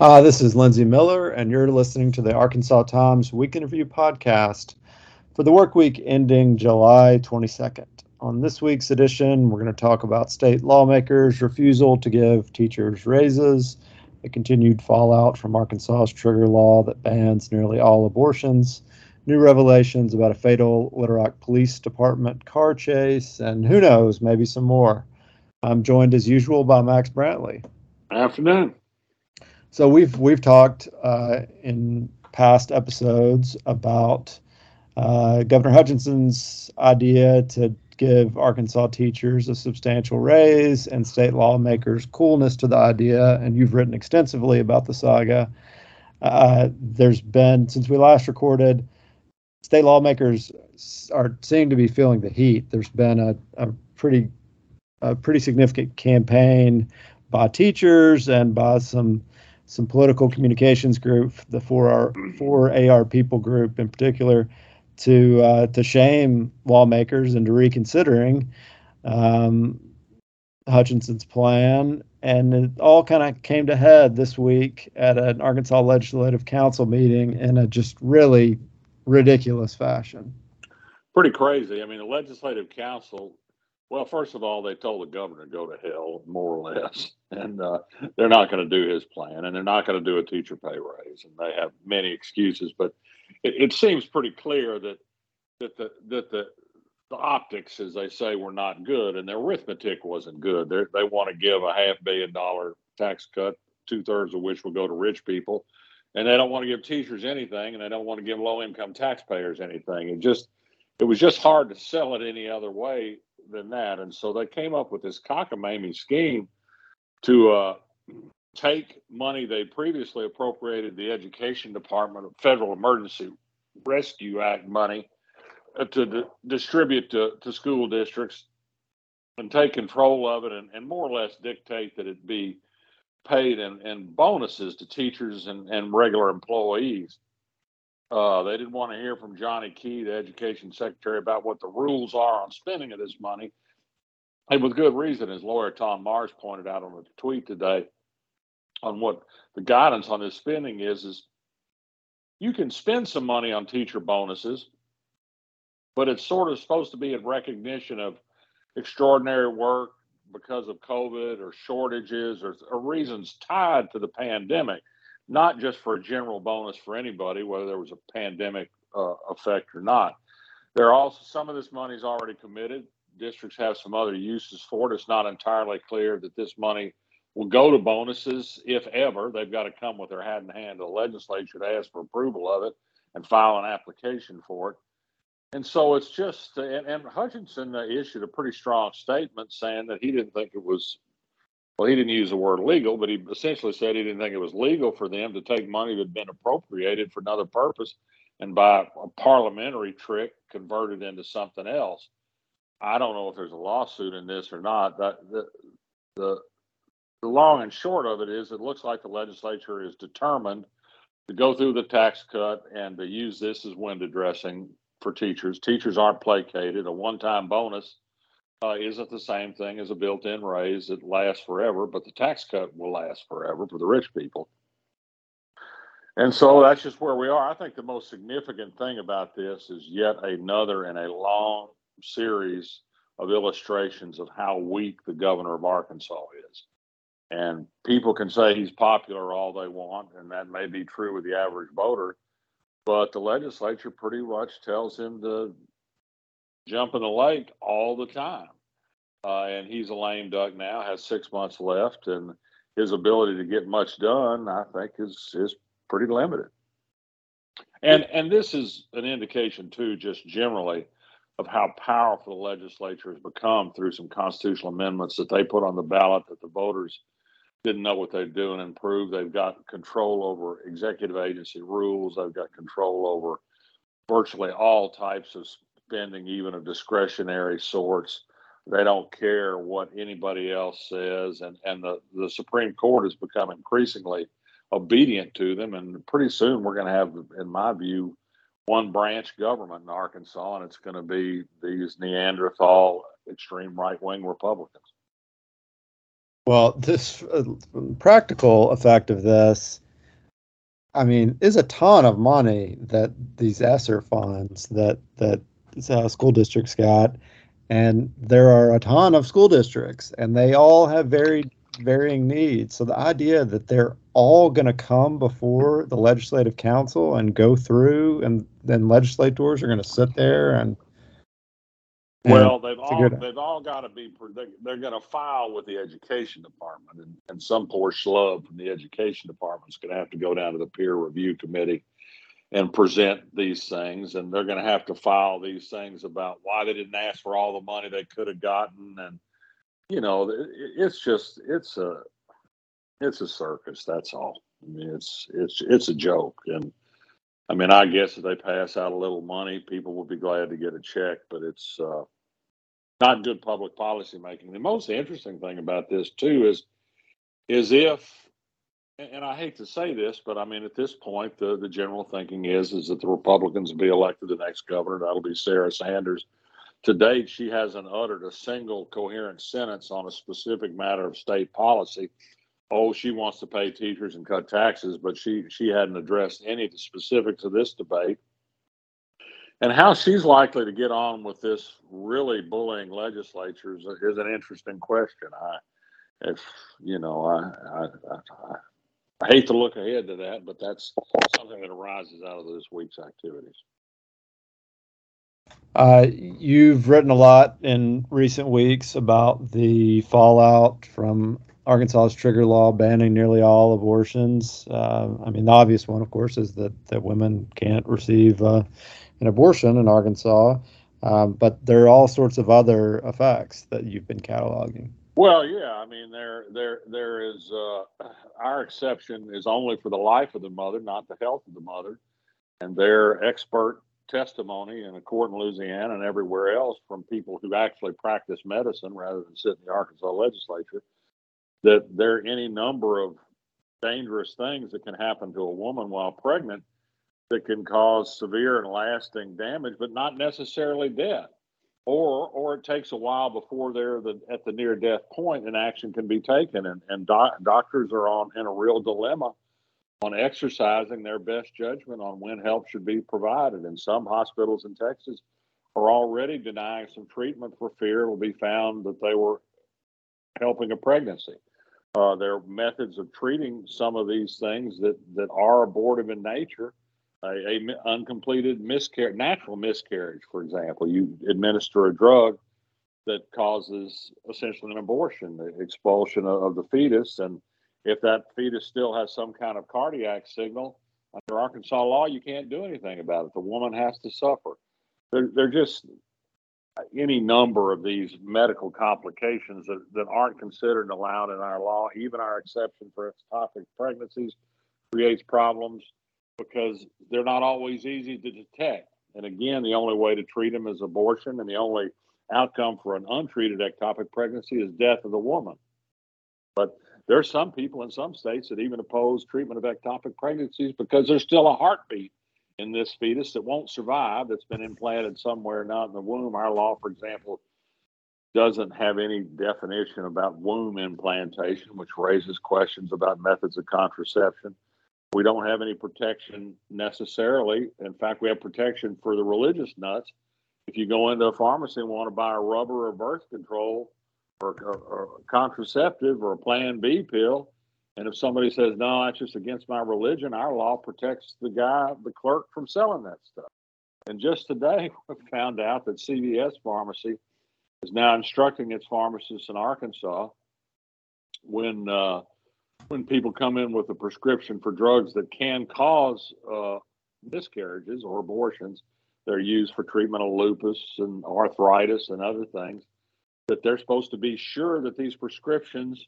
Uh, this is Lindsey Miller, and you're listening to the Arkansas Times Week in Review podcast for the work week ending July 22nd. On this week's edition, we're going to talk about state lawmakers' refusal to give teachers raises, the continued fallout from Arkansas's trigger law that bans nearly all abortions, new revelations about a fatal Little Rock Police Department car chase, and who knows, maybe some more. I'm joined as usual by Max Brantley. Afternoon. So we've we've talked uh, in past episodes about uh, Governor Hutchinson's idea to give Arkansas teachers a substantial raise and state lawmakers' coolness to the idea. And you've written extensively about the saga. Uh, there's been since we last recorded, state lawmakers are seem to be feeling the heat. There's been a, a pretty a pretty significant campaign by teachers and by some some political communications group, the four R four AR people group in particular, to uh, to shame lawmakers into reconsidering um, Hutchinson's plan, and it all kind of came to head this week at an Arkansas Legislative Council meeting in a just really ridiculous fashion. Pretty crazy. I mean, the Legislative Council well, first of all, they told the governor to go to hell, more or less, and uh, they're not going to do his plan, and they're not going to do a teacher pay raise, and they have many excuses. But it, it seems pretty clear that that the that the the optics, as they say, were not good, and their arithmetic wasn't good. They're, they want to give a half billion dollar tax cut, two thirds of which will go to rich people, and they don't want to give teachers anything, and they don't want to give low income taxpayers anything. It just it was just hard to sell it any other way than that. And so they came up with this cockamamie scheme to uh, take money they previously appropriated the Education Department of Federal Emergency Rescue Act money uh, to d- distribute to, to school districts and take control of it and, and more or less dictate that it be paid in, in bonuses to teachers and, and regular employees. Uh, they didn't want to hear from Johnny Key, the education secretary, about what the rules are on spending of this money. And with good reason, as lawyer Tom Mars pointed out on a tweet today, on what the guidance on this spending is, is you can spend some money on teacher bonuses, but it's sort of supposed to be in recognition of extraordinary work because of COVID or shortages or, or reasons tied to the pandemic not just for a general bonus for anybody, whether there was a pandemic uh, effect or not. There are also some of this money is already committed. Districts have some other uses for it. It's not entirely clear that this money will go to bonuses, if ever. They've got to come with their hat in hand to the legislature to ask for approval of it and file an application for it. And so it's just, and, and Hutchinson issued a pretty strong statement saying that he didn't think it was well, he didn't use the word legal, but he essentially said he didn't think it was legal for them to take money that had been appropriated for another purpose and by a parliamentary trick convert it into something else. I don't know if there's a lawsuit in this or not. That the, the the long and short of it is, it looks like the legislature is determined to go through the tax cut and to use this as window dressing for teachers. Teachers aren't placated. A one-time bonus uh, isn't the same thing as a built-in raise that lasts forever, but the tax cut will last forever for the rich people. And so that's just where we are. I think the most significant thing about this is yet another in a long series of illustrations of how weak the governor of Arkansas is. And people can say he's popular all they want, and that may be true with the average voter, but the legislature pretty much tells him to jump in the lake all the time. Uh, and he's a lame duck now, has six months left, and his ability to get much done, I think, is is pretty limited. And and this is an indication too, just generally, of how powerful the legislature has become through some constitutional amendments that they put on the ballot that the voters didn't know what they're doing and proved they've got control over executive agency rules. They've got control over virtually all types of spending, even of discretionary sorts. They don't care what anybody else says, and and the the Supreme Court has become increasingly obedient to them. And pretty soon, we're going to have, in my view, one branch government in Arkansas, and it's going to be these Neanderthal extreme right wing Republicans. Well, this uh, practical effect of this I mean, is a ton of money that these ESSER funds that that uh, school districts got, and there are a ton of school districts, and they all have very varying needs. So the idea that they're all going to come before the legislative council and go through, and then legislators are going to sit there and well, they've all they've all got to be they're going to file with the education department, and, and some poor schlub from the education department is going to have to go down to the peer review committee and present these things, and they're going to have to file these things about why they didn't ask for all the money they could have gotten, and you know, it's just it's a it's a circus. That's all. I mean, it's it's it's a joke, and I mean, I guess if they pass out a little money, people will be glad to get a check, but it's uh, not good public policy making. The most interesting thing about this too is is if, and I hate to say this, but I mean at this point the the general thinking is is that the Republicans will be elected the next governor. That'll be Sarah Sanders. To date, she hasn't uttered a single coherent sentence on a specific matter of state policy oh, she wants to pay teachers and cut taxes, but she she hadn't addressed any of the specifics of this debate. And how she's likely to get on with this really bullying legislature is, an interesting question. I, if you know, I, I, I, I hate to look ahead to that, but that's something that arises out of this week's activities. Uh, you've written a lot in recent weeks about the fallout from Arkansas's trigger law banning nearly all abortions. Uh, I mean, the obvious one, of course, is that that women can't receive uh, an abortion in Arkansas. Um, but there are all sorts of other effects that you've been cataloging. Well, yeah, I mean, there, there, there is. Uh, our exception is only for the life of the mother, not the health of the mother, and their expert testimony in a court in Louisiana and everywhere else from people who actually practice medicine rather than sit in the Arkansas legislature that there are any number of dangerous things that can happen to a woman while pregnant that can cause severe and lasting damage, but not necessarily death. Or, or it takes a while before they're the, at the near death point and action can be taken. And, and doctors are on in a real dilemma on exercising their best judgment on when help should be provided. And some hospitals in Texas are already denying some treatment for fear it will be found that they were helping a pregnancy. Uh, there are methods of treating some of these things that, that are abortive in nature. A, a uncompleted miscarriage, natural miscarriage, for example, you administer a drug that causes essentially an abortion, the expulsion of, of the fetus, and if that fetus still has some kind of cardiac signal, under Arkansas law, you can't do anything about it. The woman has to suffer. They're, they're just any number of these medical complications that, that aren't considered and allowed in our law. Even our exception for ectopic pregnancies creates problems because they're not always easy to detect. And again, the only way to treat them is abortion, and the only outcome for an untreated ectopic pregnancy is death of the woman. But there are some people in some states that even oppose treatment of ectopic pregnancies because there's still a heartbeat in this fetus that won't survive that's been implanted somewhere not in the womb. Our law, for example, doesn't have any definition about womb implantation, which raises questions about methods of contraception. We don't have any protection necessarily. In fact, we have protection for the religious nuts. If you go into a pharmacy and want to buy a rubber or birth control or, or, or contraceptive or a Plan B pill, and if somebody says, no, that's just against my religion, our law protects the guy, the clerk, from selling that stuff. And just today, we found out that CVS Pharmacy is now instructing its pharmacists in Arkansas when uh, when people come in with a prescription for drugs that can cause uh, miscarriages or abortions, they're used for treatment of lupus and arthritis and other things. That they're supposed to be sure that these prescriptions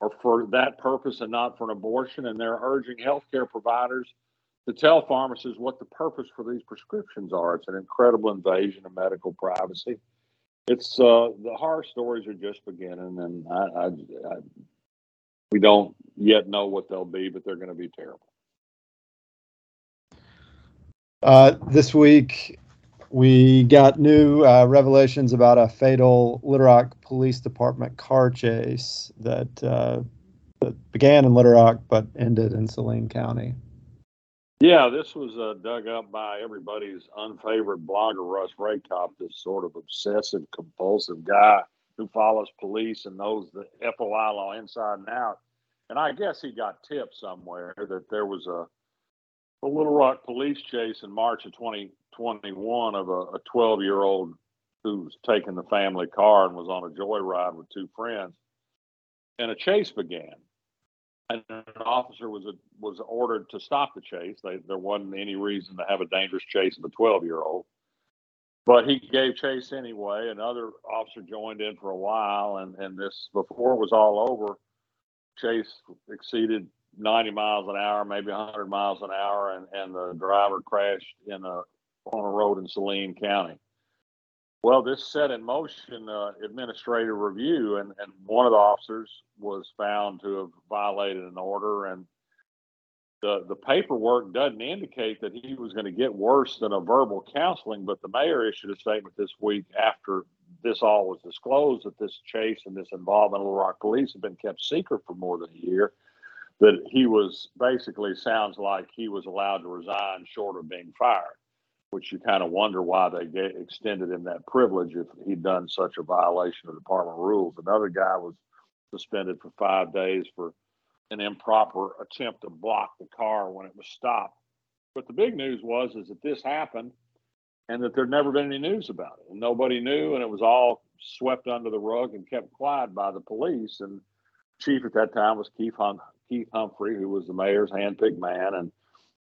are for that purpose and not for an abortion. And they're urging healthcare providers to tell pharmacists what the purpose for these prescriptions are. It's an incredible invasion of medical privacy. It's uh, the horror stories are just beginning, and I, I, I, we don't yet know what they'll be, but they're going to be terrible. Uh, this week, we got new uh, revelations about a fatal Little Rock Police Department car chase that, uh, that began in Little Rock but ended in Saline County. Yeah, this was uh, dug up by everybody's unfavored blogger, Russ Racop, this sort of obsessive compulsive guy who follows police and knows the FOI law inside and out. And I guess he got tipped somewhere that there was a, a Little Rock police chase in March of 2021 of a 12 year old who was taking the family car and was on a joyride with two friends. And a chase began and an officer was a, was ordered to stop the chase. They, there wasn't any reason to have a dangerous chase of a 12 year old, but he gave chase anyway. Another officer joined in for a while, and and this before it was all over, chase exceeded 90 miles an hour, maybe 100 miles an hour, and and the driver crashed in a on a road in Saline County. Well, this set in motion uh, administrative review, and, and one of the officers was found to have violated an order, and the the paperwork doesn't indicate that he was going to get worse than a verbal counseling. But the mayor issued a statement this week after this all was disclosed that this chase and this involvement of Little Rock Police had been kept secret for more than a year. That he was basically sounds like he was allowed to resign short of being fired which you kind of wonder why they get, extended him that privilege if he'd done such a violation of department rules. Another guy was suspended for five days for an improper attempt to block the car when it was stopped. But the big news was is that this happened and that there'd never been any news about it. And nobody knew and it was all swept under the rug and kept quiet by the police. And chief at that time was Keith, hum- Keith Humphrey, who was the mayor's handpicked man. And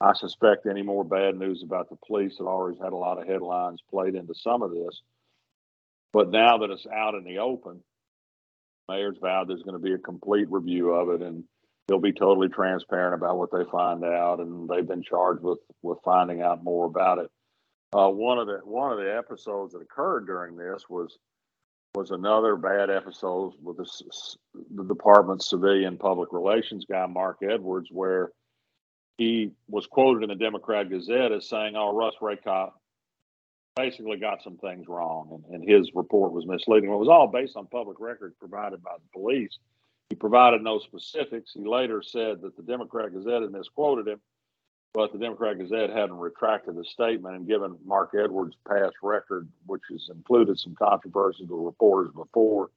I suspect any more bad news about the police that always had a lot of headlines played into some of this. But now that it's out in the open, mayor's vowed there's going to be a complete review of it and they'll be totally transparent about what they find out and they've been charged with with finding out more about it. Uh, one of the one of the episodes that occurred during this was was another bad episode with the, the department's civilian public relations guy Mark Edwards where he was quoted in the Democrat Gazette as saying, "Oh, Russ Racop basically got some things wrong, and, and his report was misleading." It was all based on public records provided by the police. He provided no specifics. He later said that the Democrat Gazette had misquoted him, but the Democrat Gazette hadn't retracted the statement. And given Mark Edwards' past record, which has included some controversy with reporters before,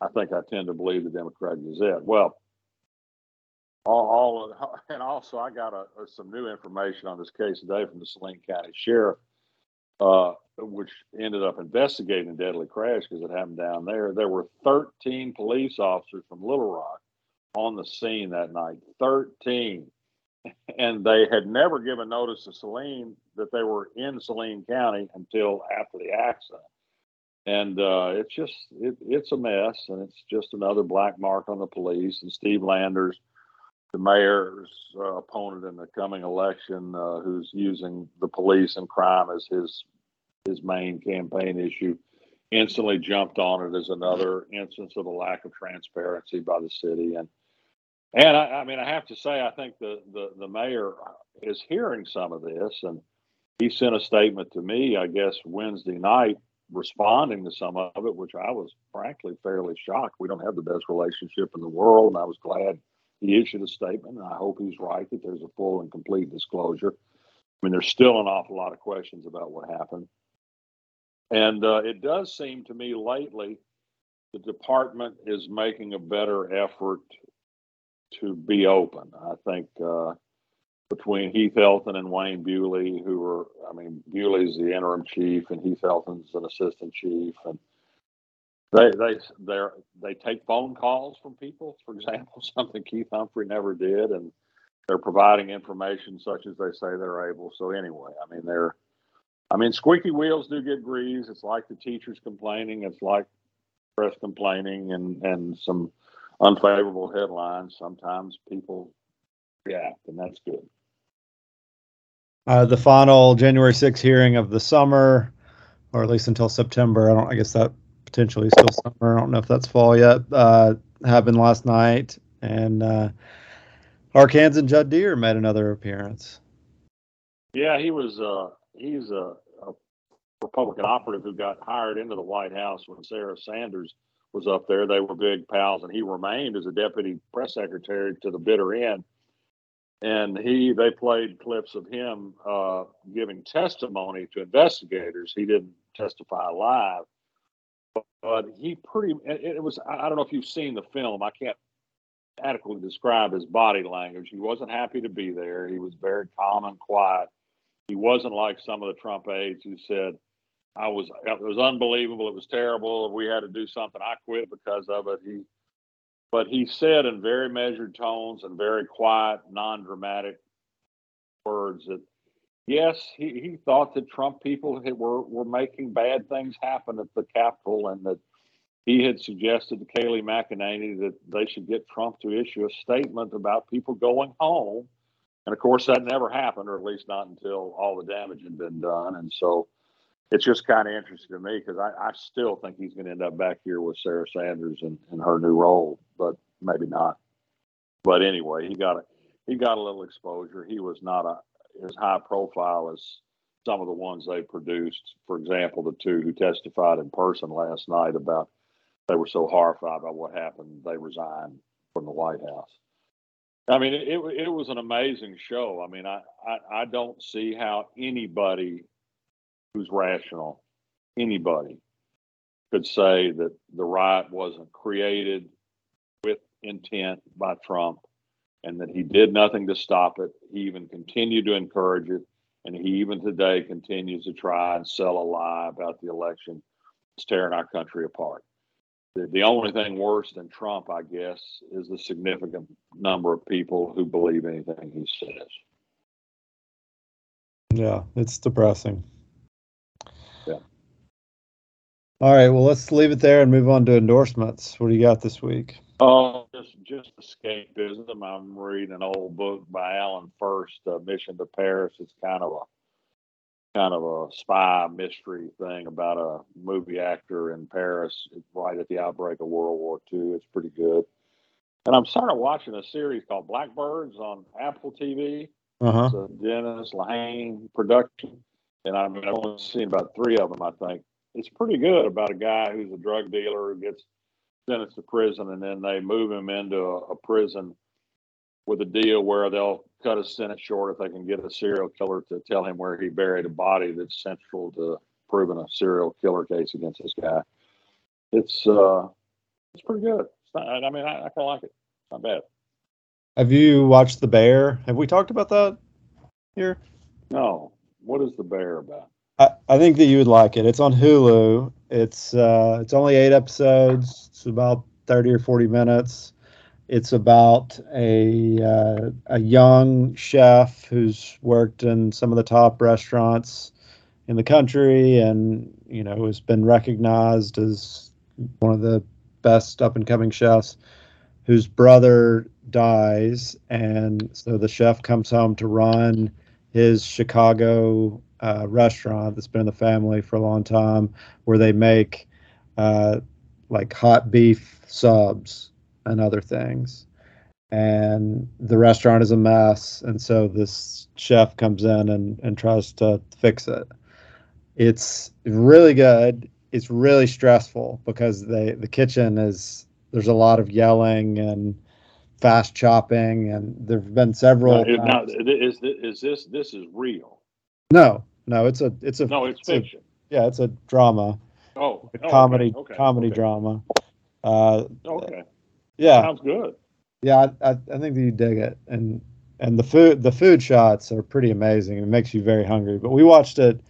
I think I tend to believe the Democrat Gazette. Well, all, all and also I got a, some new information on this case today from the Saline County Sheriff, uh, which ended up investigating the deadly crash because it happened down there. There were 13 police officers from Little Rock on the scene that night. 13. And they had never given notice to Saline that they were in Saline County until after the accident. And uh, it's just, it, it's a mess. And it's just another black mark on the police. And Steve Landers, the mayor's uh, opponent in the coming election, uh, who's using the police and crime as his his main campaign issue, instantly jumped on it as another instance of a lack of transparency by the city. And and I, I mean, I have to say, I think the, the the mayor is hearing some of this, and he sent a statement to me, I guess Wednesday night, responding to some of it, which I was frankly fairly shocked. We don't have the best relationship in the world, and I was glad he issued a statement, and I hope he's right that there's a full and complete disclosure. I mean, there's still an awful lot of questions about what happened. And uh, it does seem to me lately the department is making a better effort to be open. I think uh, between Heath Helton and Wayne Bewley, who are, I mean, Bewley's the interim chief and Heath Helton's an assistant chief, and they they they they take phone calls from people, for example, something Keith Humphrey never did, and they're providing information such as they say they're able. So anyway, I mean they're, I mean squeaky wheels do get greased. It's like the teachers complaining. It's like press complaining and and some unfavorable headlines. Sometimes people react, and that's good. Uh, the final January 6th hearing of the summer, or at least until September. I don't. I guess that potentially still summer. I don't know if that's fall yet. Uh, happened last night, and uh, Arkansas Judd Deere made another appearance. Yeah, he was. Uh, he's a, a, Republican operative who got hired into the White House when Sarah Sanders was up there. They were big pals, and he remained as a deputy press secretary to the bitter end. and he they played clips of him uh, giving testimony to investigators. He didn't testify live, but, he pretty it, it was. I don't know if you've seen the film. I can't adequately describe his body language. He wasn't happy to be there. He was very calm and quiet. He wasn't like some of the Trump aides who said, "I was it was unbelievable. It was terrible. We had to do something. I quit because of it." He but he said in very measured tones and very quiet, non-dramatic words that yes, he, he thought that Trump people had, were were making bad things happen at the Capitol, and that he had suggested to Kayleigh McEnany that they should get Trump to issue a statement about people going home. And of course, that never happened, or at least not until all the damage had been done. And so it's just kind of interesting to me because I, I, still think he's going to end up back here with Sarah Sanders in, in her new role, but maybe not. But anyway, he got a he got a little exposure. He was not a as high profile as some of the ones they produced. For example, the two who testified in person last night about they were so horrified by what happened, they resigned from the White House. I mean, it, it, was an amazing show. I mean, I, I, I don't see how anybody who's rational, anybody could say that the riot wasn't created with intent by Trump and that he did nothing to stop it. He even continued to encourage it. And he even today continues to try and sell a lie about the election. It's tearing our country apart. The, the only thing worse than Trump, I guess, is the significant number of people who believe anything he says. Yeah, it's depressing. Yeah. All right, well, let's leave it there and move on to endorsements. What do you got this week? Oh, just just escapism. I'm reading an old book by Alan Furst, uh, Mission to Paris. It's kind of a kind of a spy mystery thing about a movie actor in Paris right at the outbreak of World War II. It's pretty good. And I'm starting watching a series called Blackbirds on Apple TV. Uh-huh. It's a Dennis Lehane production. And I mean, I've only seen about three of them, I think it's pretty good about a guy who's a drug dealer who gets sentenced to prison and then they move him into a, a prison with a deal where they'll cut his sentence short if they can get a serial killer to tell him where he buried a body that's central to proving a serial killer case against this guy. It's uh, it's pretty good. It's not, I mean, I, I kind of like it. It's not bad. Have you watched The Bear? Have we talked about that here? No. What is The Bear about? I, I think that you would like it. It's on Hulu. It's uh, it's only eight episodes. It's about thirty or forty minutes. It's about a uh, a young chef who's worked in some of the top restaurants in the country, and you know has been recognized as one of the best up and coming chefs. Whose brother dies, and so the chef comes home to run his Chicago uh, restaurant that's been in the family for a long time where they make uh, like hot beef subs and other things. And the restaurant is a mess. And so this chef comes in and, and tries to fix it. It's really good. It's really stressful because they, the kitchen is, there's a lot of yelling and fast chopping. And there have been several. Now, now, is, is this, this is real? No, no, it's a it's a no, it's, it's fiction. A, yeah, it's a drama. Oh, a oh, comedy okay, okay, comedy okay. drama. Uh, okay. Yeah, sounds good. Yeah, I, I, I think that you dig it, and and the food the food shots are pretty amazing. It makes you very hungry. But we watched it.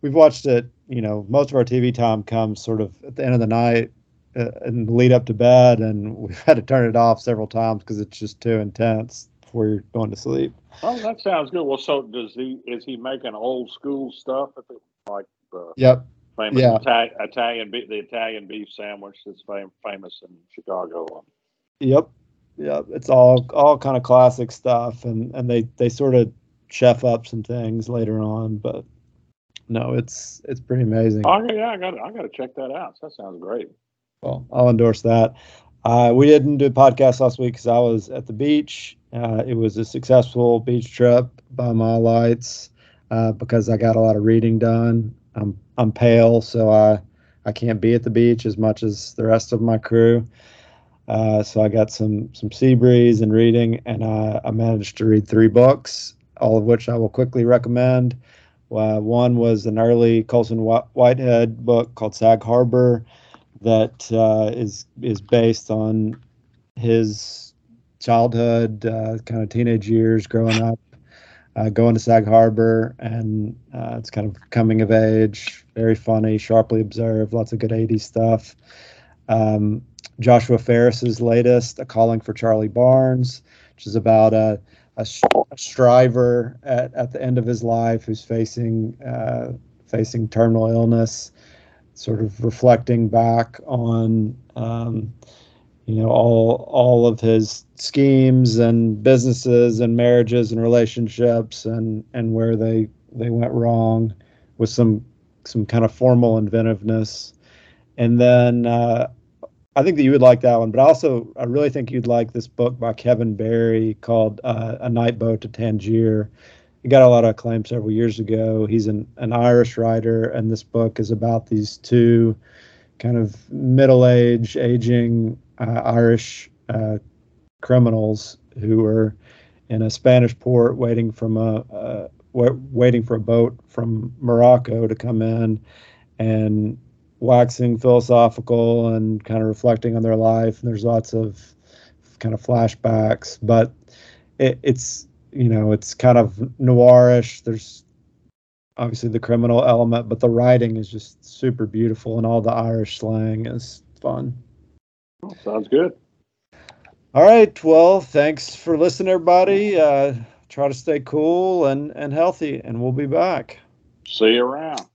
We've watched it. You know, most of our TV time comes sort of at the end of the night uh, and lead up to bed, and we've had to turn it off several times because it's just too intense before you're going to sleep. Oh, that sounds good. Well, so does he? Is he making old school stuff like the yep, famous yeah. Italian, Italian the Italian beef sandwich that's fam- famous in Chicago? Yep, yep. It's all all kind of classic stuff, and and they they sort of chef up some things later on, but no, it's it's pretty amazing. Oh yeah, I got I got to check that out. That sounds great. Well, I'll endorse that. Uh, we didn't do a podcast last week because I was at the beach. Uh, it was a successful beach trip by my lights uh, because I got a lot of reading done. I'm I'm pale, so I I can't be at the beach as much as the rest of my crew. Uh, so I got some some sea breeze and reading, and I, I managed to read three books, all of which I will quickly recommend. Uh, one was an early Colson Whitehead book called Sag Harbor, that uh, is is based on his childhood, uh, kind of teenage years, growing up, uh, going to Sag Harbor, and uh, it's kind of coming of age, very funny, sharply observed, lots of good 80s stuff. Um, Joshua Ferris's latest, A Calling for Charlie Barnes, which is about a, a, striver at, at the end of his life who's facing uh, facing terminal illness, sort of reflecting back on um, you know all all of his schemes and businesses and marriages and relationships and and where they they went wrong with some some kind of formal inventiveness and then uh, I think that you would like that one, but also I really think you'd like this book by Kevin Barry called uh, A Night Boat to Tangier. He got a lot of acclaim several years ago. He's an, an Irish writer, and this book is about these two kind of middle age, aging uh, Irish uh, criminals who are in a Spanish port waiting from a uh, waiting for a boat from Morocco to come in, and waxing philosophical and kind of reflecting on their life. And there's lots of kind of flashbacks, but it, it's you know it's kind of noirish. There's obviously the criminal element, but the writing is just super beautiful, and all the Irish slang is fun. Sounds good. All right. Well, thanks for listening, everybody. Uh, try to stay cool and, and healthy, and we'll be back. See you around.